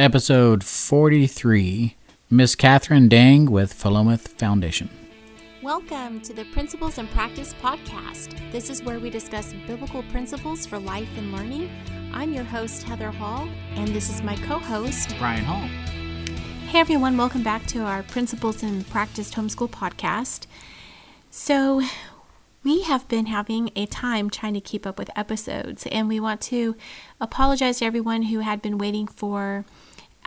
episode 43. Miss Katherine Dang with Philomath Foundation. Welcome to the Principles in Practice Podcast. This is where we discuss biblical principles for life and learning. I'm your host, Heather Hall, and this is my co host, Brian Hall. Hey everyone, welcome back to our Principles in Practice Homeschool Podcast. So, we have been having a time trying to keep up with episodes, and we want to apologize to everyone who had been waiting for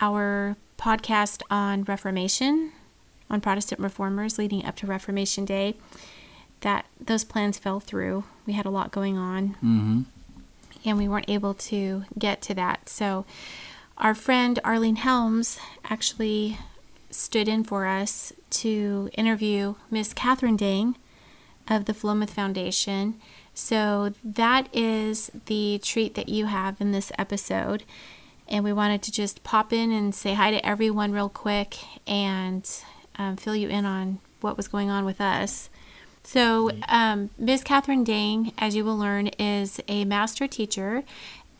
our podcast on Reformation, on Protestant reformers leading up to Reformation Day. That those plans fell through. We had a lot going on, Mm-hmm. and we weren't able to get to that. So, our friend Arline Helms actually stood in for us to interview Miss Katherine Dang of the Philomath Foundation. So that is the treat that you have in this episode. And we wanted to just pop in and say hi to everyone real quick and um, fill you in on what was going on with us. So, um, Ms. Katherine Dang, as you will learn, is a master teacher.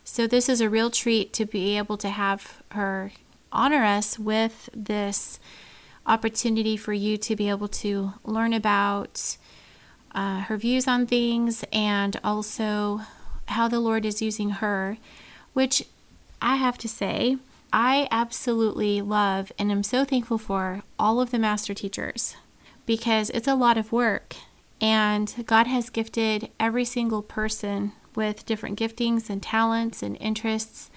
So, this is a real treat to be able to have her honor us with this opportunity for you to be able to learn about uh, her views on things and also how the Lord is using her, which I have to say, I absolutely love and am so thankful for all of the master teachers because it's a lot of work. And God has gifted every single person with different giftings and talents and interests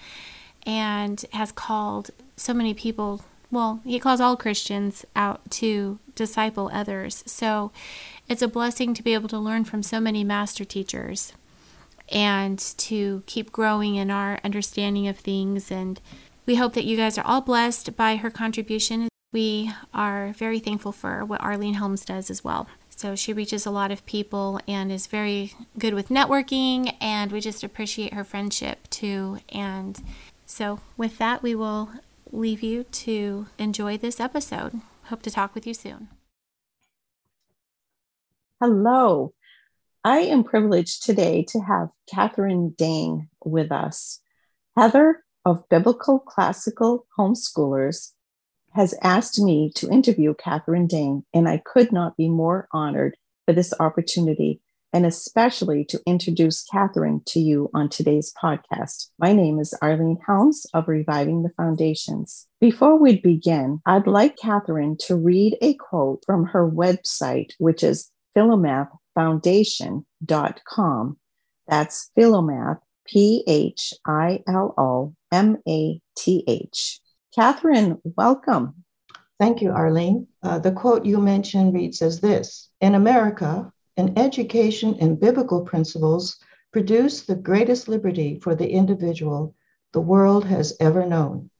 and has called so many people. Well, he calls all Christians out to disciple others. So it's a blessing to be able to learn from so many master teachers and to keep growing in our understanding of things. And we hope that you guys are all blessed by her contribution. We are very thankful for what Arline Helms does as well. So she reaches a lot of people and is very good with networking, and we just appreciate her friendship too. And so, with that, we will leave you to enjoy this episode. Hope to talk with you soon. Hello. I am privileged today to have Katherine Dang with us. Heather of Biblical Classical Homeschoolers has asked me to interview Katherine Dang, and I could not be more honored for this opportunity, and especially to introduce Katherine to you on today's podcast. My name is Arline Helms of Reviving the Foundations. Before we begin, I'd like Katherine to read a quote from her website, which is philomathfoundation.com. That's Philomath, P H I L O M A T H. Katherine, welcome. Thank you, Arline. Uh, the quote you mentioned reads as this In America, an education in biblical principles produce the greatest liberty for the individual the world has ever known.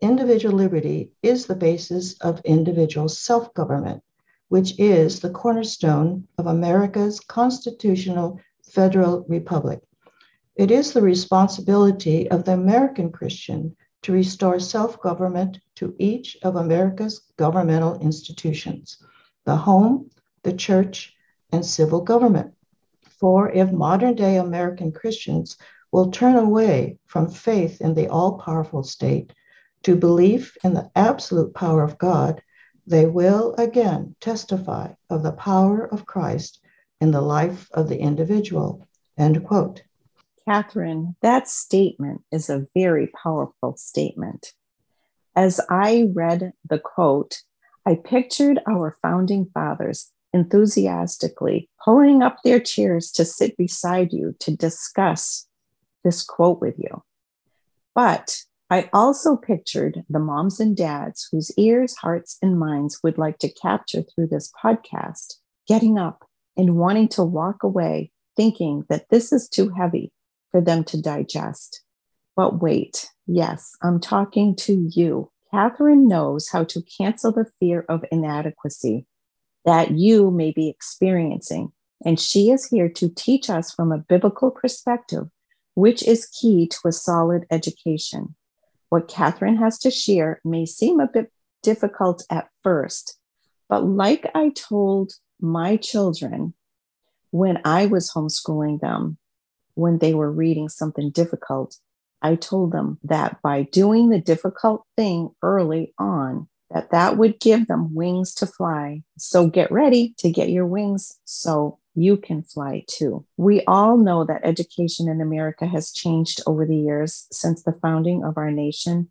Individual liberty is the basis of individual self government, which is the cornerstone of America's constitutional federal republic. It is the responsibility of the American Christian to restore self government to each of America's governmental institutions the home, the church, and civil government. For if modern day American Christians will turn away from faith in the all powerful state to belief in the absolute power of God, they will again testify of the power of Christ in the life of the individual. End quote. Katherine, that statement is a very powerful statement. As I read the quote, I pictured our founding fathers enthusiastically pulling up their chairs to sit beside you to discuss this quote with you. But I also pictured the moms and dads whose ears, hearts, and minds would like to capture through this podcast getting up and wanting to walk away thinking that this is too heavy for them to digest. But wait, yes, I'm talking to you. Katherine knows how to cancel the fear of inadequacy that you may be experiencing, and she is here to teach us from a biblical perspective, which is key to a solid education. What Katherine has to share may seem a bit difficult at first, but like I told my children when I was homeschooling them, when they were reading something difficult, I told them that by doing the difficult thing early on, that that would give them wings to fly. So get ready to get your wings so you can fly too. We all know that education in America has changed over the years since the founding of our nation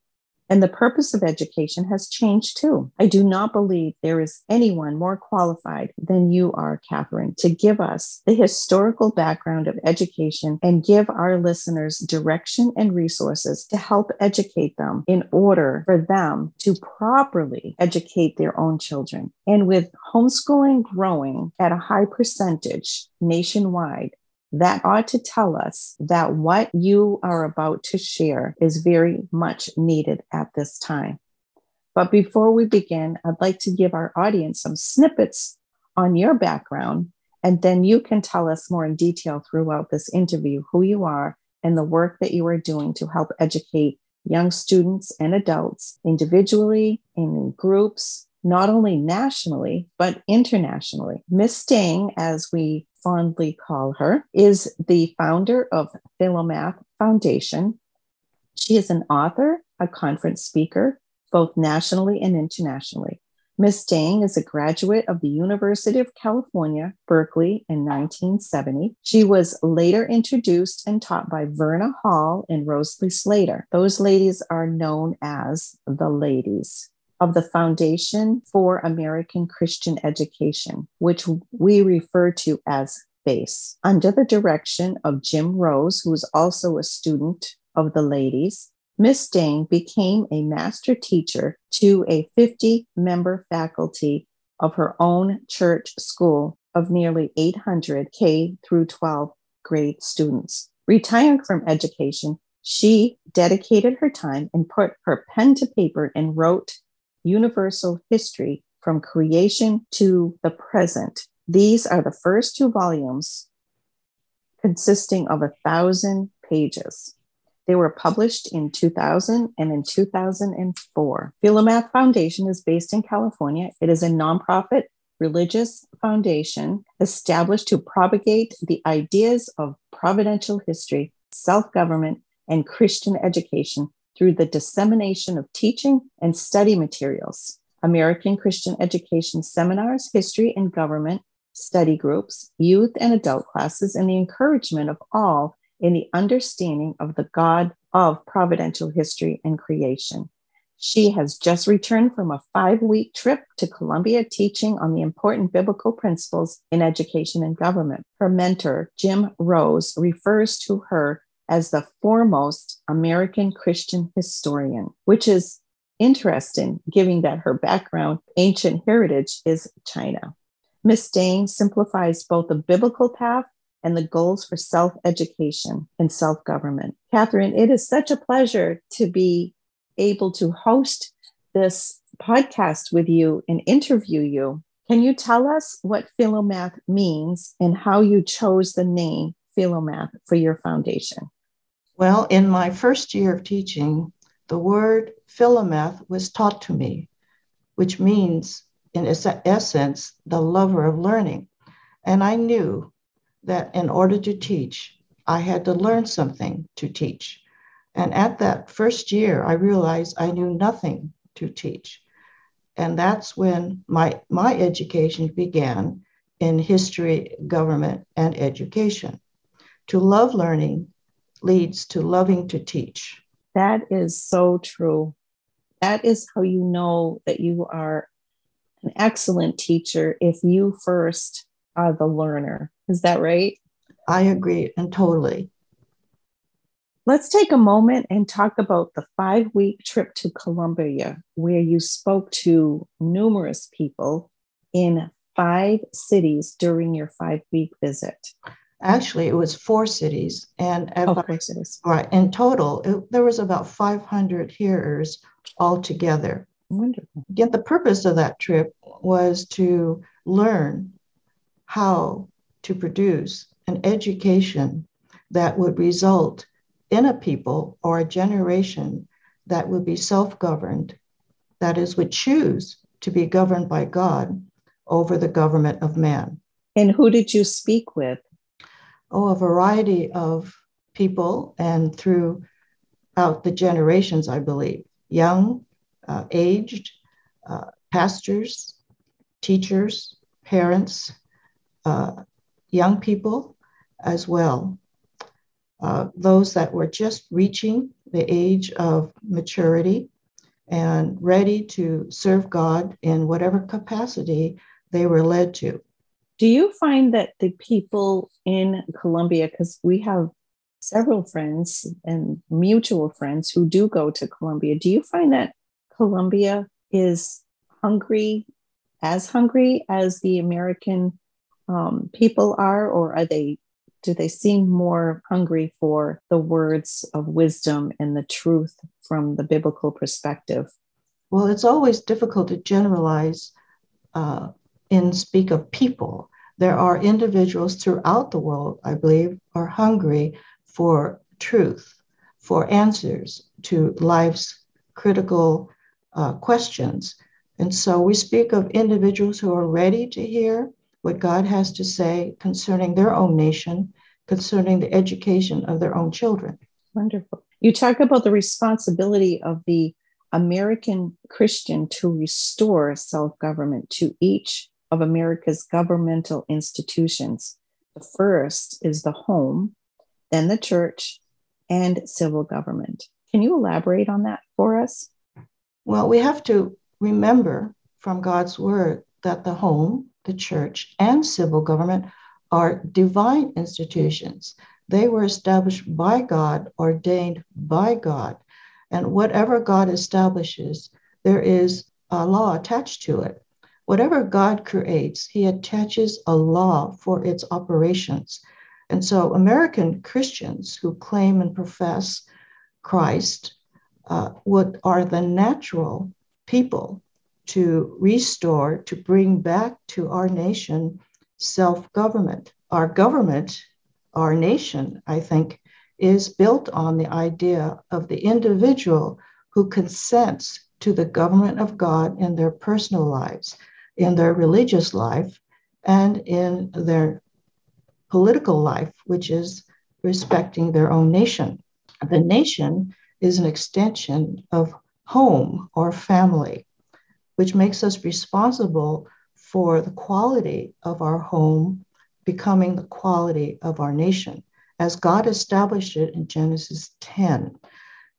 and the purpose of education has changed too. I do not believe there is anyone more qualified than you are, Katherine, to give us the historical background of education and give our listeners direction and resources to help educate them in order for them to properly educate their own children. And with homeschooling growing at a high percentage nationwide, that ought to tell us that what you are about to share is very much needed at this time. But before we begin, I'd like to give our audience some snippets on your background, and then you can tell us more in detail throughout this interview who you are and the work that you are doing to help educate young students and adults individually and in groups not only nationally, but internationally. Miss Dang, as we fondly call her, is the founder of Philomath Foundation. She is an author, a conference speaker, both nationally and internationally. Ms. Dang is a graduate of the University of California, Berkeley in 1970. She was later introduced and taught by Verna Hall and Rosalie Slater. Those ladies are known as the ladies of the Foundation for American Christian Education, which we refer to as FACE, under the direction of Jim Rose, who is also a student of the ladies. Miss Dang became a master teacher to a 50 member faculty of her own church school of nearly 800 K through 12 grade students. Retiring from education, she dedicated her time and put her pen to paper and wrote Universal History from Creation to the Present. These are the first two volumes consisting of a thousand pages. They were published in 2000 and in 2004. Philomath Foundation is based in California. It is a nonprofit religious foundation established to propagate the ideas of providential history, self government, and Christian education through the dissemination of teaching and study materials, American Christian education seminars, history and government study groups, youth and adult classes, and the encouragement of all in the understanding of the God of providential history and creation. She has just returned from a five week trip to Colombia teaching on the important biblical principles in education and government. Her mentor, Jim Rose, refers to her as the foremost American Christian historian, which is interesting given that her background, ancient heritage, is China. Miss Dang simplifies both the biblical path and the goals for self education and self government. Katherine, it is such a pleasure to be able to host this podcast with you and interview you. Can you tell us what Philomath means and how you chose the name Philomath for your foundation? Well, in my first year of teaching, the word philomath was taught to me, which means, in essence, the lover of learning. And I knew that in order to teach, I had to learn something to teach. And at that first year, I realized I knew nothing to teach. And that's when my, my education began in history, government, and education. To love learning leads to loving to teach. That is so true. That is how you know that you are an excellent teacher if you first are the learner. Is that right? I agree and totally. Let's take a moment and talk about the five week trip to Colombia, where you spoke to numerous people in five cities during your five week visit. Actually, it was four cities, and oh, four cities. Right. In total, it, there was about 500 hearers altogether. Wonderful. Yet the purpose of that trip was to learn how to produce an education that would result in a people or a generation that would be self governed, that is, would choose to be governed by God over the government of man. And who did you speak with? Oh, a variety of people and through throughout the generations, I believe young, uh, aged, uh, pastors, teachers, parents, uh, young people as well. Uh, those that were just reaching the age of maturity and ready to serve God in whatever capacity they were led to. Do you find that the people in Colombia, because we have several friends and mutual friends who do go to Colombia, do you find that Colombia is hungry, as hungry as the American um, people are, or are they? Do they seem more hungry for the words of wisdom and the truth from the biblical perspective? Well, it's always difficult to generalize uh, and speak of people. There are individuals throughout the world, I believe, are hungry for truth, for answers to life's critical uh, questions. And so we speak of individuals who are ready to hear what God has to say concerning their own nation, concerning the education of their own children. Wonderful. You talk about the responsibility of the American Christian to restore self government to each of America's governmental institutions. The first is the home, then the church, and civil government. Can you elaborate on that for us? Well, we have to remember from God's word that the home, the church, and civil government are divine institutions. They were established by God, ordained by God. And whatever God establishes, there is a law attached to it. Whatever God creates, he attaches a law for its operations. And so, American Christians who claim and profess Christ uh, what are the natural people to restore, to bring back to our nation self government. Our government, our nation, I think, is built on the idea of the individual who consents to the government of God in their personal lives, in their religious life, and in their political life, which is respecting their own nation. The nation is an extension of home or family which makes us responsible for the quality of our home becoming the quality of our nation, as God established it in Genesis 10.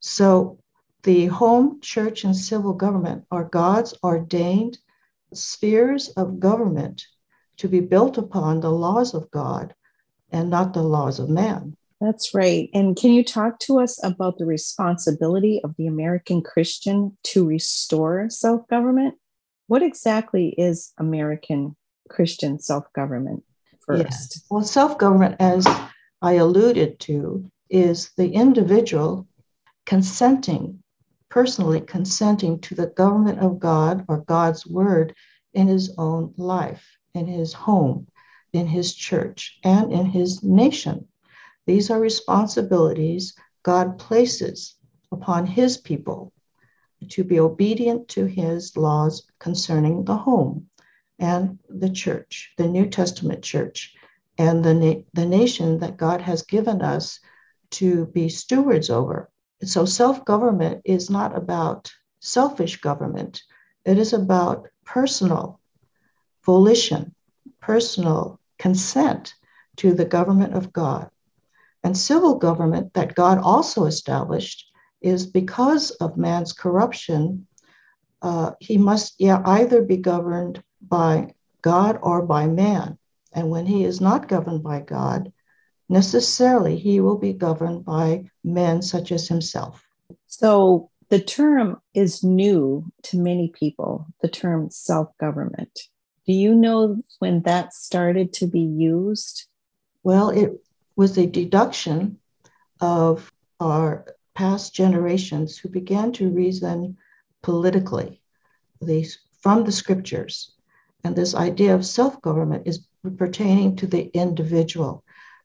So, the home, church, and civil government are God's ordained spheres of government to be built upon the laws of God and not the laws of man. That's right. And can you talk to us about the responsibility of the American Christian to restore self government? What exactly is American Christian self government first? Yes. Well, self government, as I alluded to, is the individual consenting, personally consenting to the government of God or God's word in his own life, in his home, in his church, and in his nation. These are responsibilities God places upon his people to be obedient to his laws concerning the home and the church, the New Testament church, and the, na- the nation that God has given us to be stewards over. So, self government is not about selfish government, it is about personal volition, personal consent to the government of God. And civil government that God also established is because of man's corruption, uh, he must yeah, either be governed by God or by man. And when he is not governed by God, necessarily he will be governed by men such as himself. So the term is new to many people, the term self government. Do you know when that started to be used? Well, it was a deduction of our past generations who began to reason politically these, from the scriptures. And this idea of self government is pertaining to the individual.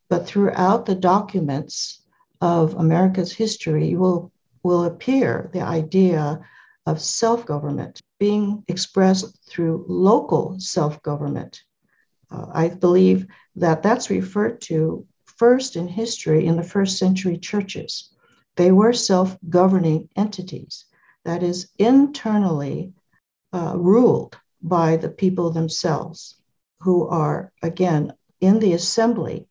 But throughout the documents of America's history will, will appear the idea of self government being expressed through local self government. Uh, I believe that that's referred to first in history in the first century churches, they were self governing entities, that is, internally uh, ruled by the people themselves, who are, again, in the assembly.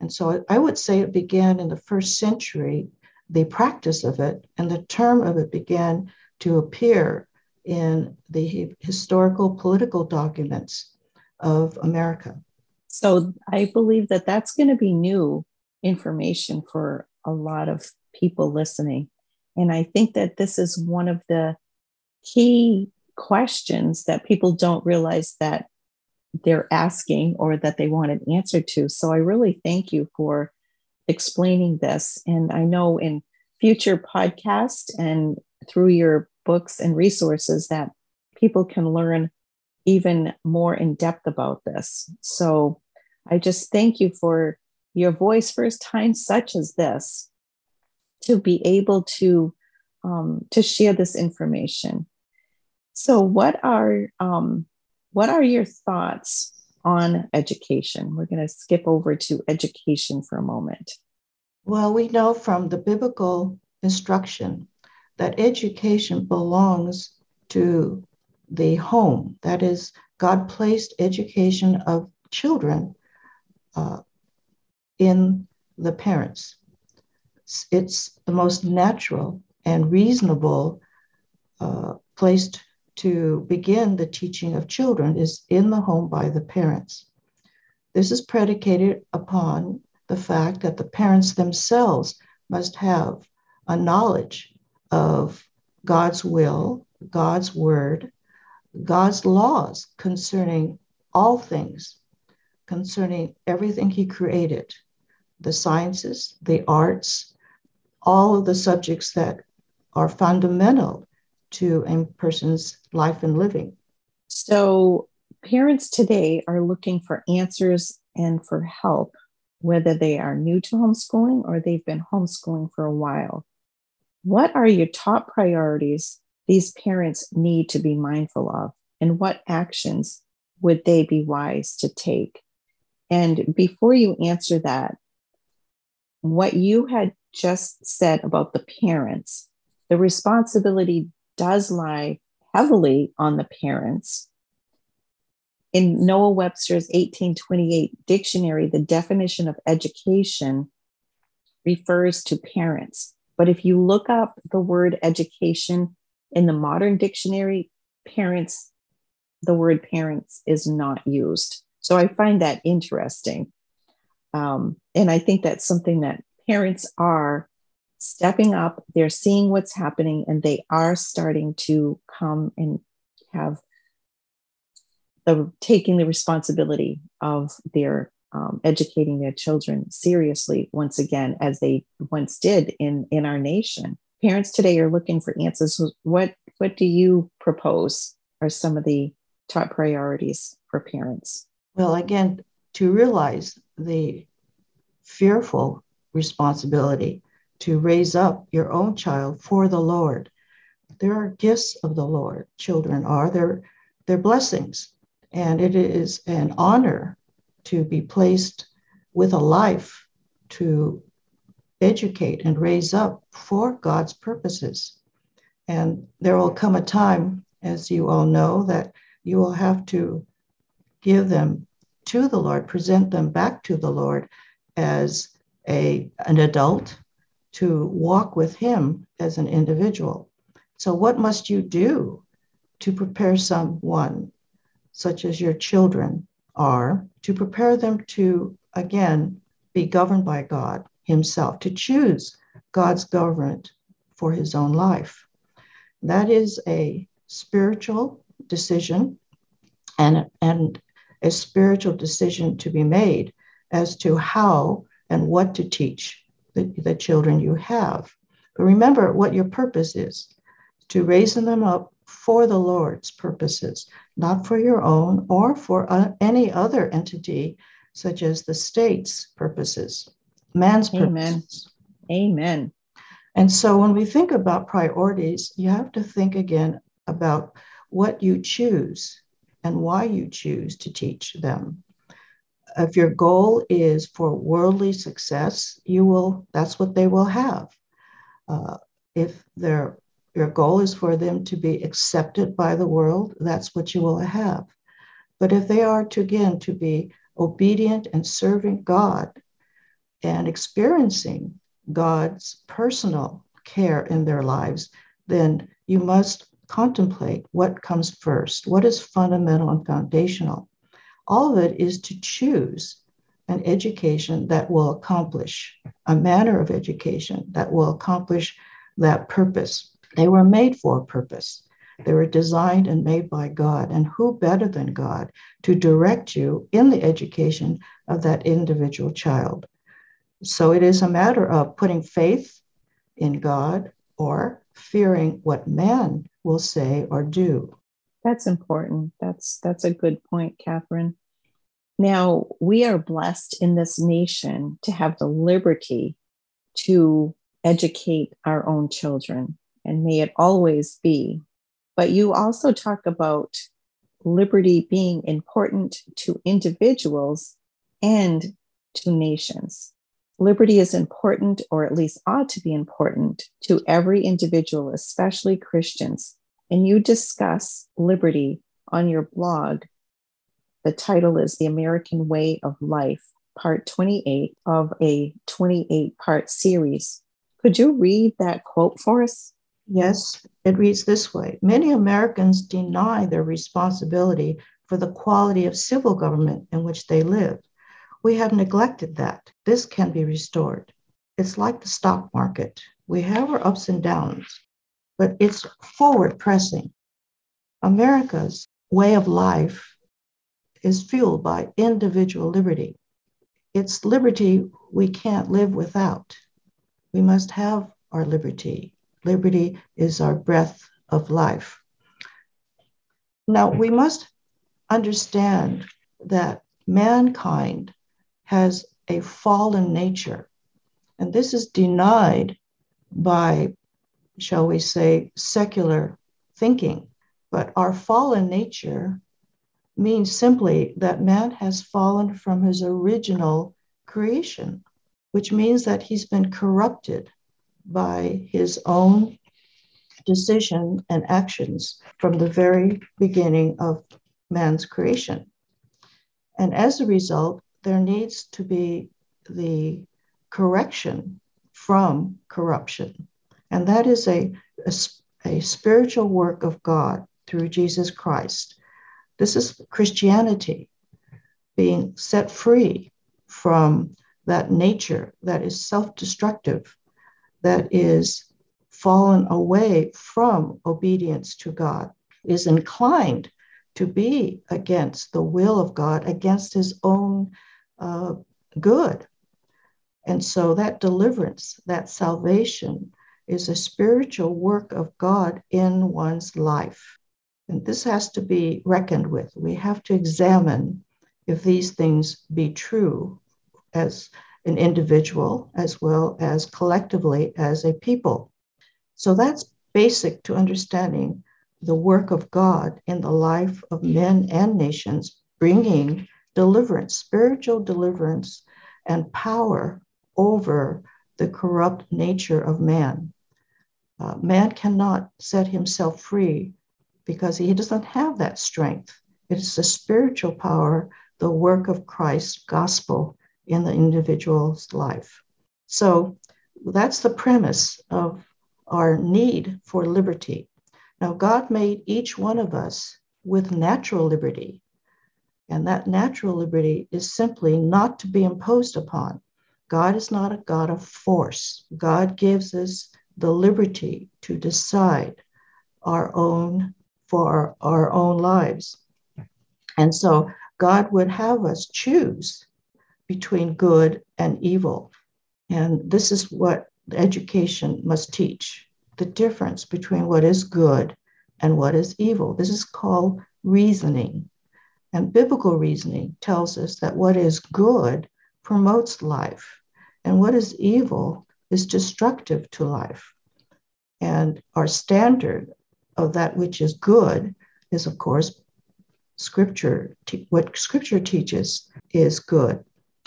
And so I would say it began in the first century, the practice of it, and the term of it began to appear in the historical political documents of America. So I believe that that's going to be new information for a lot of people listening. And I think that this is one of the key questions that people don't realize that they're asking or that they want an answer to. So I really thank you for explaining this. And I know in future podcasts and through your books and resources that people can learn even more in depth about this. So I just thank you for your voice first time such as this to be able to um, to share this information. So, what are um, what are your thoughts on education? We're going to skip over to education for a moment. Well, we know from the biblical instruction that education belongs to the home. That is, God placed education of children uh, in the parents. It's the most natural and reasonable uh, place to begin the teaching of children is in the home by the parents. This is predicated upon the fact that the parents themselves must have a knowledge of God's will, God's word, God's laws concerning all things, concerning everything He created the sciences, the arts, all of the subjects that are fundamental to a person's life and living. So, parents today are looking for answers and for help, whether they are new to homeschooling or they've been homeschooling for a while. What are your top priorities these parents need to be mindful of, and what actions would they be wise to take? And before you answer that, what you had just said about the parents, the responsibility does lie heavily on the parents. In Noah Webster's 1828 dictionary, the definition of education refers to parents. But if you look up the word education in the modern dictionary, parents, the word parents is not used. So I find that interesting. Um, and I think that's something that parents are stepping up, they're seeing what's happening, and they are starting to come and have the taking the responsibility of their um, educating their children seriously once again, as they once did in in our nation. Parents today are looking for answers. What what do you propose are some of the top priorities for parents? Well, again, to realize the fearful responsibility to raise up your own child for the Lord. There are gifts of the Lord. Children are they're, they're blessings, and it is an honor to be placed with a life to educate and raise up for God's purposes. And there will come a time, as you all know, that you will have to give them to the Lord, present them back to the Lord as a, an adult, to walk with Him as an individual. So, what must you do to prepare someone, such as your children are, to prepare them to, again, be governed by God Himself, to choose God's government for His own life? That is a spiritual decision and, and a spiritual decision to be made as to how and what to teach the, the children you have. But remember what your purpose is to raising them up for the Lord's purposes, not for your own or for uh, any other entity, such as the state's purposes, man's Amen. purposes. Amen. And so when we think about priorities, you have to think again about what you choose and why you choose to teach them. If your goal is for worldly success, you will that's what they will have. Uh, if their your goal is for them to be accepted by the world, that's what you will have. But if they are to again to be obedient and serving God and experiencing God's personal care in their lives, then you must contemplate what comes first, what is fundamental and foundational. All of it is to choose an education that will accomplish a manner of education that will accomplish that purpose. They were made for a purpose. They were designed and made by God. And who better than God to direct you in the education of that individual child? So it is a matter of putting faith in God or fearing what man will say or do. That's important. That's that's a good point, Katherine. Now, we are blessed in this nation to have the liberty to educate our own children, and may it always be. But you also talk about liberty being important to individuals and to nations. Liberty is important, or at least ought to be important, to every individual, especially Christians. And you discuss liberty on your blog the title is The American Way of Life, part 28 of a 28 part series. Could you read that quote for us? Yes, it reads this way Many Americans deny their responsibility for the quality of civil government in which they live. We have neglected that. This can be restored. It's like the stock market. We have our ups and downs, but it's forward pressing. America's way of life is fueled by individual liberty. It's liberty we can't live without. We must have our liberty. Liberty is our breath of life. Now, we must understand that mankind has a fallen nature, and this is denied by, shall we say, secular thinking. But our fallen nature means simply that man has fallen from his original creation, which means that he's been corrupted by his own decision and actions from the very beginning of man's creation. And as a result, there needs to be the correction from corruption. And that is a, a, a spiritual work of God through Jesus Christ this is Christianity being set free from that nature that is self destructive, that is fallen away from obedience to God, is inclined to be against the will of God, against his own uh, good. And so that deliverance, that salvation, is a spiritual work of God in one's life. And this has to be reckoned with. We have to examine if these things be true as an individual as well as collectively as a people. So that's basic to understanding the work of God in the life of men and nations, bringing deliverance, spiritual deliverance, and power over the corrupt nature of man. Uh, man cannot set himself free because he doesn't have that strength. It is the spiritual power, the work of Christ's gospel in the individual's life. So that's the premise of our need for liberty. Now, God made each one of us with natural liberty. And that natural liberty is simply not to be imposed upon. God is not a God of force. God gives us the liberty to decide our own for our own lives. And so God would have us choose between good and evil. And this is what education must teach the difference between what is good and what is evil. This is called reasoning. And biblical reasoning tells us that what is good promotes life, and what is evil is destructive to life. And our standard that which is good is, of course, scripture. What scripture teaches is good.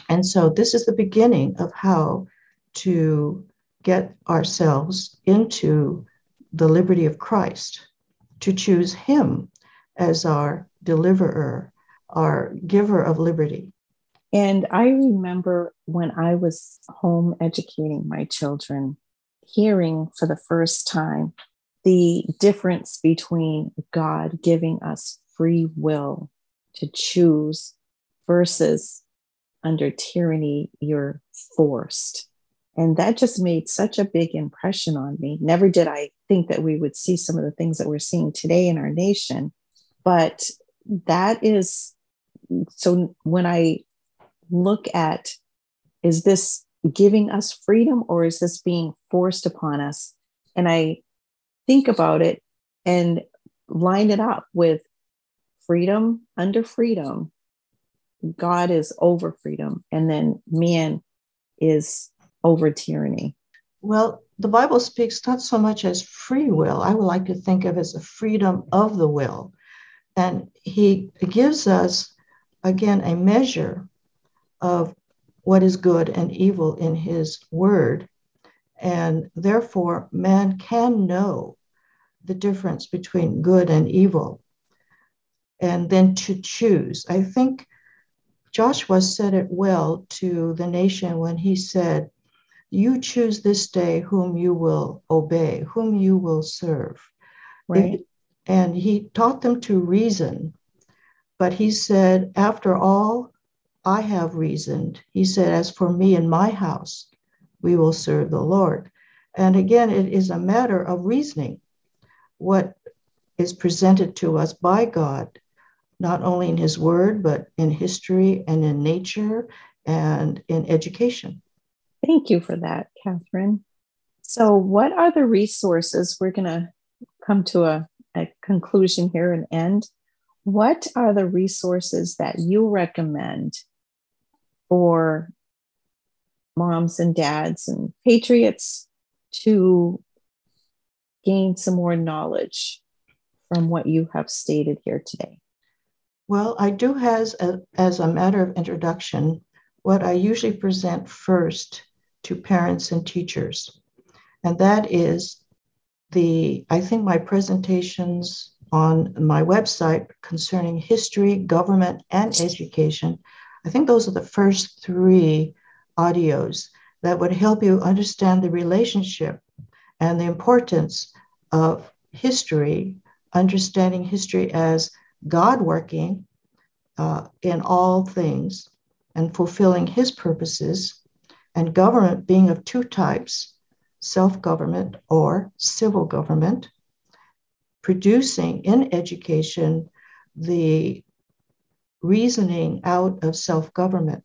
And so this is the beginning of how to get ourselves into the liberty of Christ, to choose Him as our deliverer, our giver of liberty. And I remember when I was home educating my children, hearing for the first time the difference between God giving us free will to choose versus under tyranny, you're forced. And that just made such a big impression on me. Never did I think that we would see some of the things that we're seeing today in our nation. But that is so when I look at is this giving us freedom or is this being forced upon us? And I think about it and line it up with freedom under freedom. God is over freedom, and then man is over tyranny. Well, the Bible speaks not so much as free will. I would like to think of as a freedom of the will. And he gives us, again, a measure of what is good and evil in his word. And therefore, man can know the difference between good and evil and then to choose. I think Joshua said it well to the nation when he said, You choose this day whom you will obey, whom you will serve. Right. And he taught them to reason. But he said, After all, I have reasoned. He said, As for me and my house, we will serve the Lord. And again, it is a matter of reasoning what is presented to us by God, not only in His Word, but in history and in nature and in education. Thank you for that, Katherine. So, what are the resources? We're going to come to a, a conclusion here and end. What are the resources that you recommend for moms and dads and patriots to gain some more knowledge from what you have stated here today? Well, I do has a, as a matter of introduction what I usually present first to parents and teachers, and that is the I think my presentations on my website concerning history, government, and education I think those are the first three audios that would help you understand the relationship and the importance of history, understanding history as God working uh, in all things and fulfilling his purposes, and government being of two types self government or civil government, producing in education the reasoning out of self government.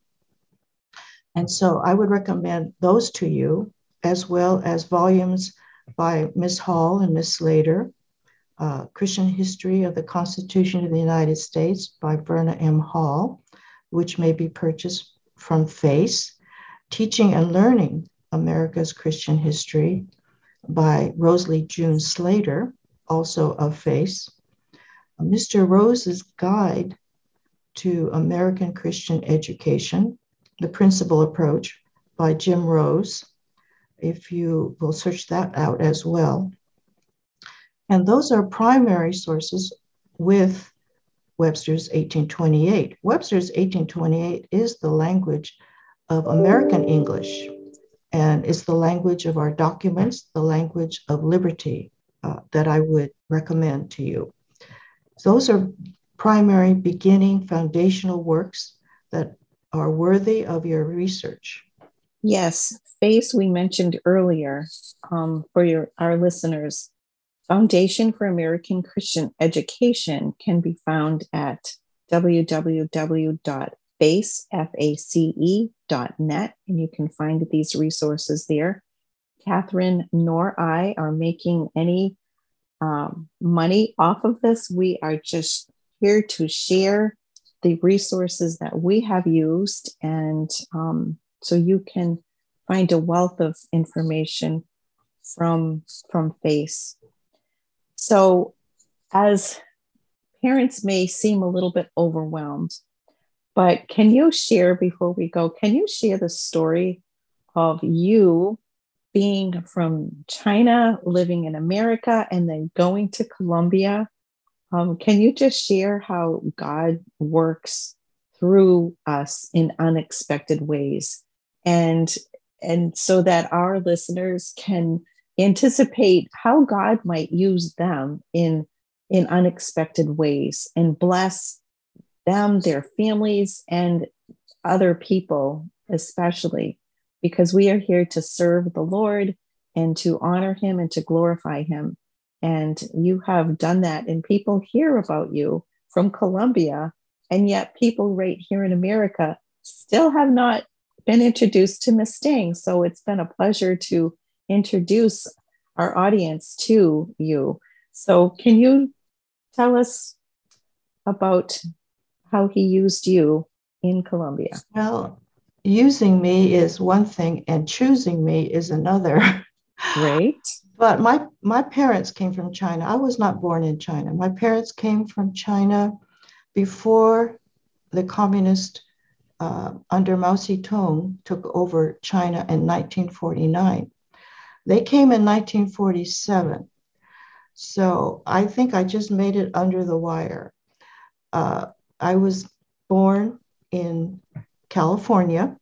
And so I would recommend those to you, as well as volumes by Ms. Hall and Ms. Slater, uh, Christian History of the Constitution of the United States by Verna M. Hall, which may be purchased from FACE, Teaching and Learning America's Christian History by Rosalie June Slater, also of FACE, Mr. Rose's Guide to American Christian Education, The Principle Approach by Jim Rose, if you will search that out as well. And those are primary sources with Webster's 1828. Webster's 1828 is the language of American English, and it's the language of our documents, the language of liberty uh, that I would recommend to you. Those are primary beginning foundational works that are worthy of your research. Yes, FACE we mentioned earlier um, for your our listeners. Foundation for American Christian Education can be found at www.face.net, and you can find these resources there. Katherine nor I are making any um, money off of this. We are just here to share the resources that we have used, and um, so you can find a wealth of information from from FACE. So, as parents may seem a little bit overwhelmed, but can you share before we go? Can you share the story of you being from China, living in America, and then going to Colombia. Um, can you just share how God works through us in unexpected ways, and and so that our listeners can anticipate how God might use them in in unexpected ways and bless them, their families, and other people, especially because we are here to serve the Lord and to honor Him and to glorify Him. And you have done that, and people hear about you from Colombia, and yet people right here in America still have not been introduced to Miss Dang. So it's been a pleasure to introduce our audience to you. So, can you tell us about how he used you in Colombia? Well, using me is one thing and choosing me is another. Great. But my my parents came from China. I was not born in China. My parents came from China before the communist uh, under Mao Zedong took over China in 1949. They came in 1947. So I think I just made it under the wire. Uh, I was born in California,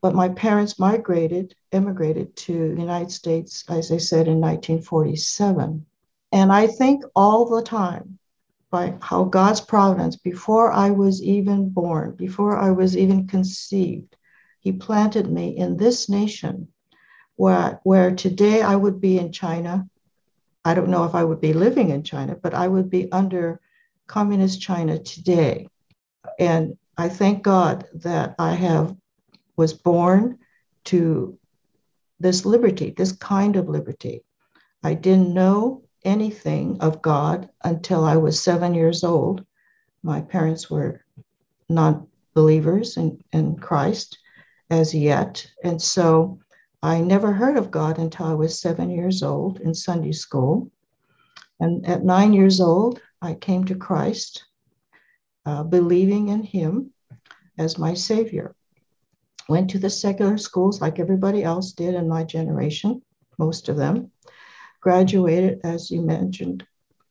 but my parents migrated, immigrated to the United States, as I said, in 1947. And I think all the time by how God's providence, before I was even born, before I was even conceived, He planted me in this nation where, where today I would be in China. I don't know if I would be living in China, but I would be under communist China today. And I thank God that I have was born to this liberty, this kind of liberty. I didn't know anything of God until I was seven years old. My parents were not believers in, in Christ as yet. And so I never heard of God until I was seven years old in Sunday school. And at nine years old, I came to Christ, uh, believing in Him as my Savior. Went to the secular schools like everybody else did in my generation, most of them. Graduated, as you mentioned,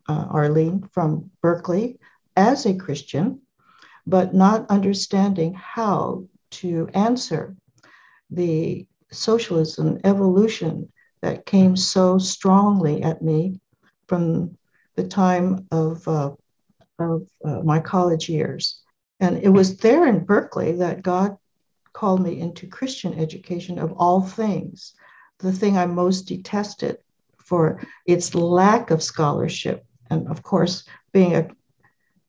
uh, Arline, from Berkeley as a Christian, but not understanding how to answer the socialism evolution that came so strongly at me from the time of, uh, of uh, my college years. And it was there in Berkeley that God called me into Christian education of all things, the thing I most detested for its lack of scholarship. And of course, being a,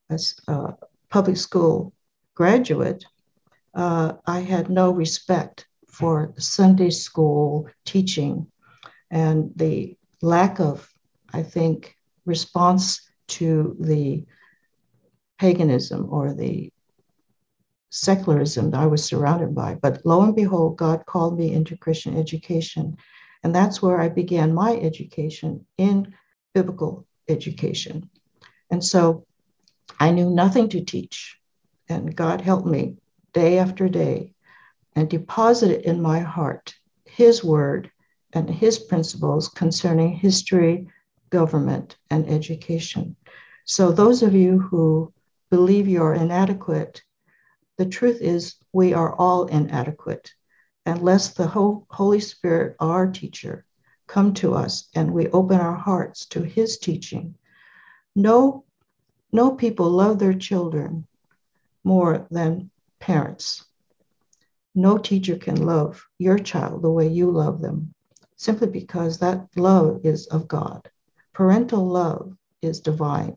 a, a public school graduate, uh, I had no respect for Sunday school teaching and the lack of, I think, response to the paganism or the secularism that I was surrounded by. But lo and behold, God called me into Christian education. And that's where I began my education in biblical education. And so I knew nothing to teach. And God helped me day after day and deposited in my heart His word and His principles concerning history, government, and education. So, those of you who believe you're inadequate, the truth is we are all inadequate unless the Holy Spirit, our teacher, come to us and we open our hearts to his teaching. No, no people love their children more than parents. No teacher can love your child the way you love them, simply because that love is of God. Parental love is divine.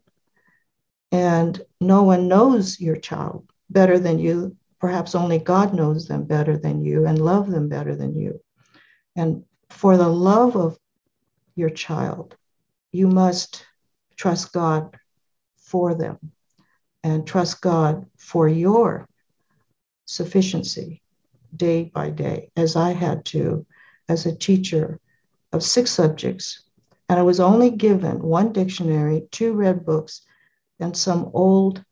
And no one knows your child better than you. Perhaps only God knows them better than you and love them better than you. And for the love of your child, you must trust God for them and trust God for your sufficiency day by day, as I had to as a teacher of six subjects and I was only given one dictionary, two red books, and some old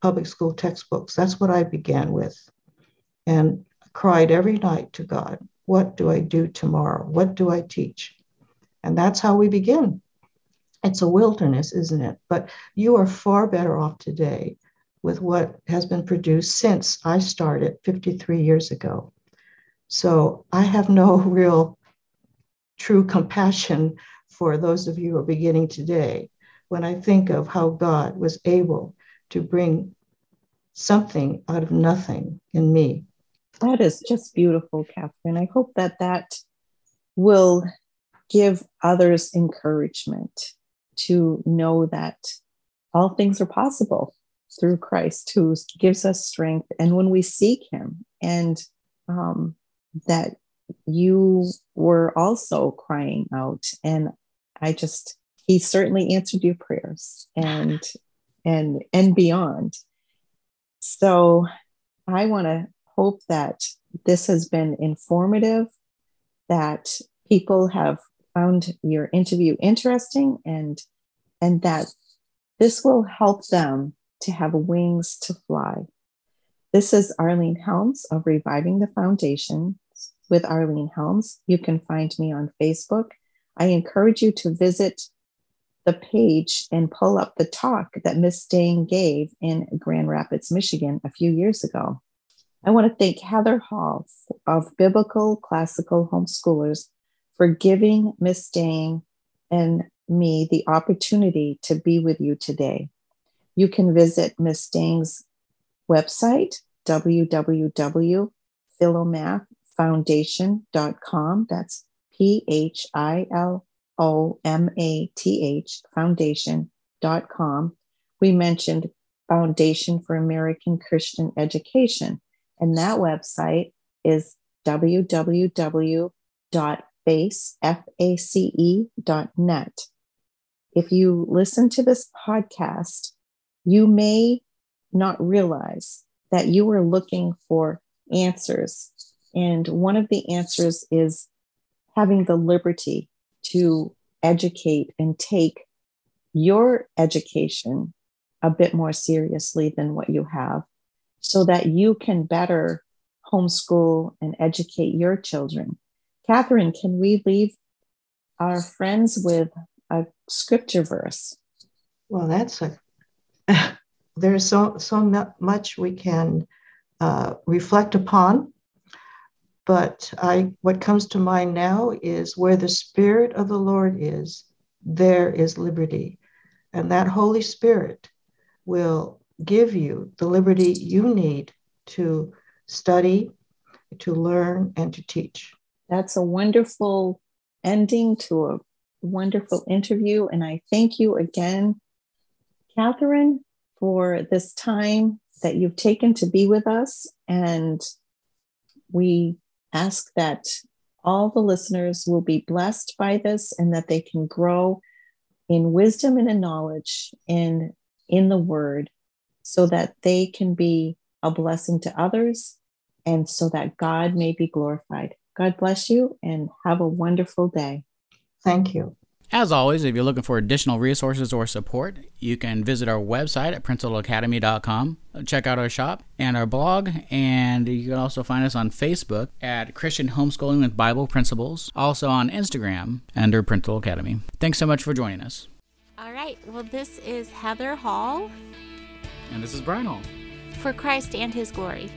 public school textbooks. That's what I began with. And cried every night to God, what do I do tomorrow? What do I teach? And that's how we begin. It's a wilderness, isn't it? But you are far better off today with what has been produced since I started 53 years ago. So I have no real true compassion for those of you who are beginning today when I think of how God was able to bring something out of nothing in me. That is just beautiful, Katherine. I hope that that will give others encouragement to know that all things are possible through Christ, who gives us strength. And when we seek Him, and um, that you were also crying out, and I just, He certainly answered your prayers and and and beyond. So I want to hope that this has been informative, that people have found your interview interesting and and that this will help them to have wings to fly. This is Arline Helms of Reviving the Foundation with Arline Helms. You can find me on Facebook. I encourage you to visit the page and pull up the talk that Miss Dang gave in Grand Rapids, Michigan a few years ago. I want to thank Heather Hall of Biblical Classical Homeschoolers for giving Miss Dang and me the opportunity to be with you today. You can visit Miss Dang's website, www.philomathfoundation.com. That's P H I L O M A T H foundation.com. We mentioned Foundation for American Christian Education, and that website is www.face.net. If you listen to this podcast, you may not realize that you are looking for answers. And one of the answers is having the liberty to educate and take your education a bit more seriously than what you have so that you can better homeschool and educate your children. Katherine, can we leave our friends with a scripture verse? Well, that's a there's so so much we can uh, reflect upon but I, what comes to mind now is where the Spirit of the Lord is, there is liberty. And that Holy Spirit will give you the liberty you need to study, to learn, and to teach. That's a wonderful ending to a wonderful interview. And I thank you again, Katherine, for this time that you've taken to be with us. And we ask that all the listeners will be blessed by this and that they can grow in wisdom and in knowledge in in the word so that they can be a blessing to others and so that God may be glorified. God bless you and have a wonderful day. Thank you. As always, if you're looking for additional resources or support, you can visit our website at principalacademy.com, check out our shop and our blog, and you can also find us on Facebook at Christian Homeschooling with Bible Principles, also on Instagram under Principal Academy. Thanks so much for joining us. All right. Well, this is Heather Hall. And this is Brian Hall. For Christ and His glory.